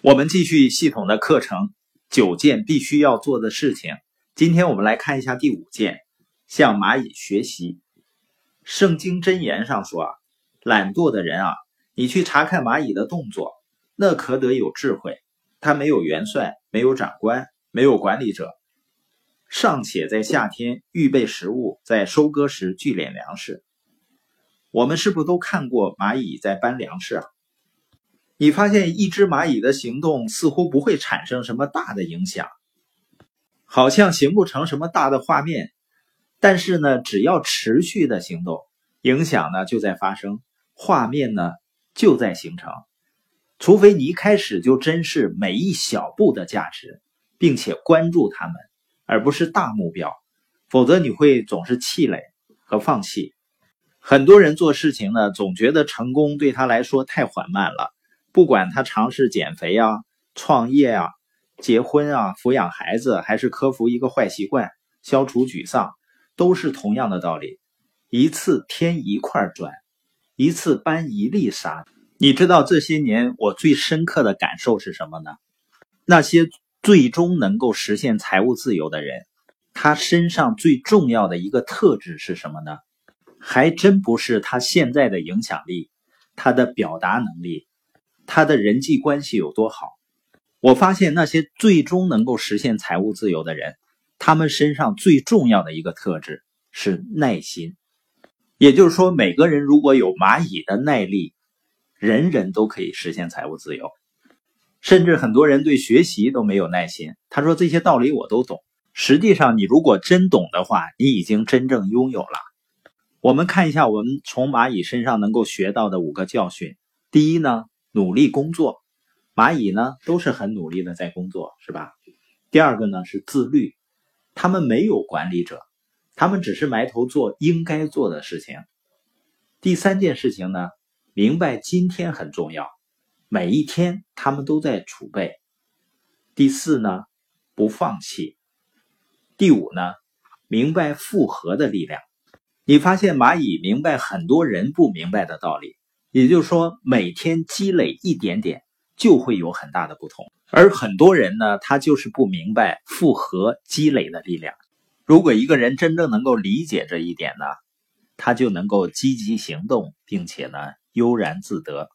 我们继续系统的课程，九件必须要做的事情。今天我们来看一下第五件，向蚂蚁学习。圣经箴言上说啊，懒惰的人啊，你去查看蚂蚁的动作，那可得有智慧。他没有元帅，没有长官，没有管理者，尚且在夏天预备食物，在收割时聚敛粮食。我们是不是都看过蚂蚁在搬粮食啊？你发现一只蚂蚁的行动似乎不会产生什么大的影响，好像形不成什么大的画面，但是呢，只要持续的行动，影响呢就在发生，画面呢就在形成。除非你一开始就珍视每一小步的价值，并且关注他们，而不是大目标，否则你会总是气馁和放弃。很多人做事情呢，总觉得成功对他来说太缓慢了。不管他尝试减肥啊、创业啊、结婚啊、抚养孩子，还是克服一个坏习惯、消除沮丧，都是同样的道理。一次添一块砖，一次搬一粒沙。你知道这些年我最深刻的感受是什么呢？那些最终能够实现财务自由的人，他身上最重要的一个特质是什么呢？还真不是他现在的影响力，他的表达能力。他的人际关系有多好？我发现那些最终能够实现财务自由的人，他们身上最重要的一个特质是耐心。也就是说，每个人如果有蚂蚁的耐力，人人都可以实现财务自由。甚至很多人对学习都没有耐心。他说这些道理我都懂。实际上，你如果真懂的话，你已经真正拥有了。我们看一下我们从蚂蚁身上能够学到的五个教训。第一呢？努力工作，蚂蚁呢都是很努力的在工作，是吧？第二个呢是自律，他们没有管理者，他们只是埋头做应该做的事情。第三件事情呢，明白今天很重要，每一天他们都在储备。第四呢，不放弃。第五呢，明白复合的力量。你发现蚂蚁明白很多人不明白的道理。也就是说，每天积累一点点，就会有很大的不同。而很多人呢，他就是不明白复合积累的力量。如果一个人真正能够理解这一点呢，他就能够积极行动，并且呢悠然自得。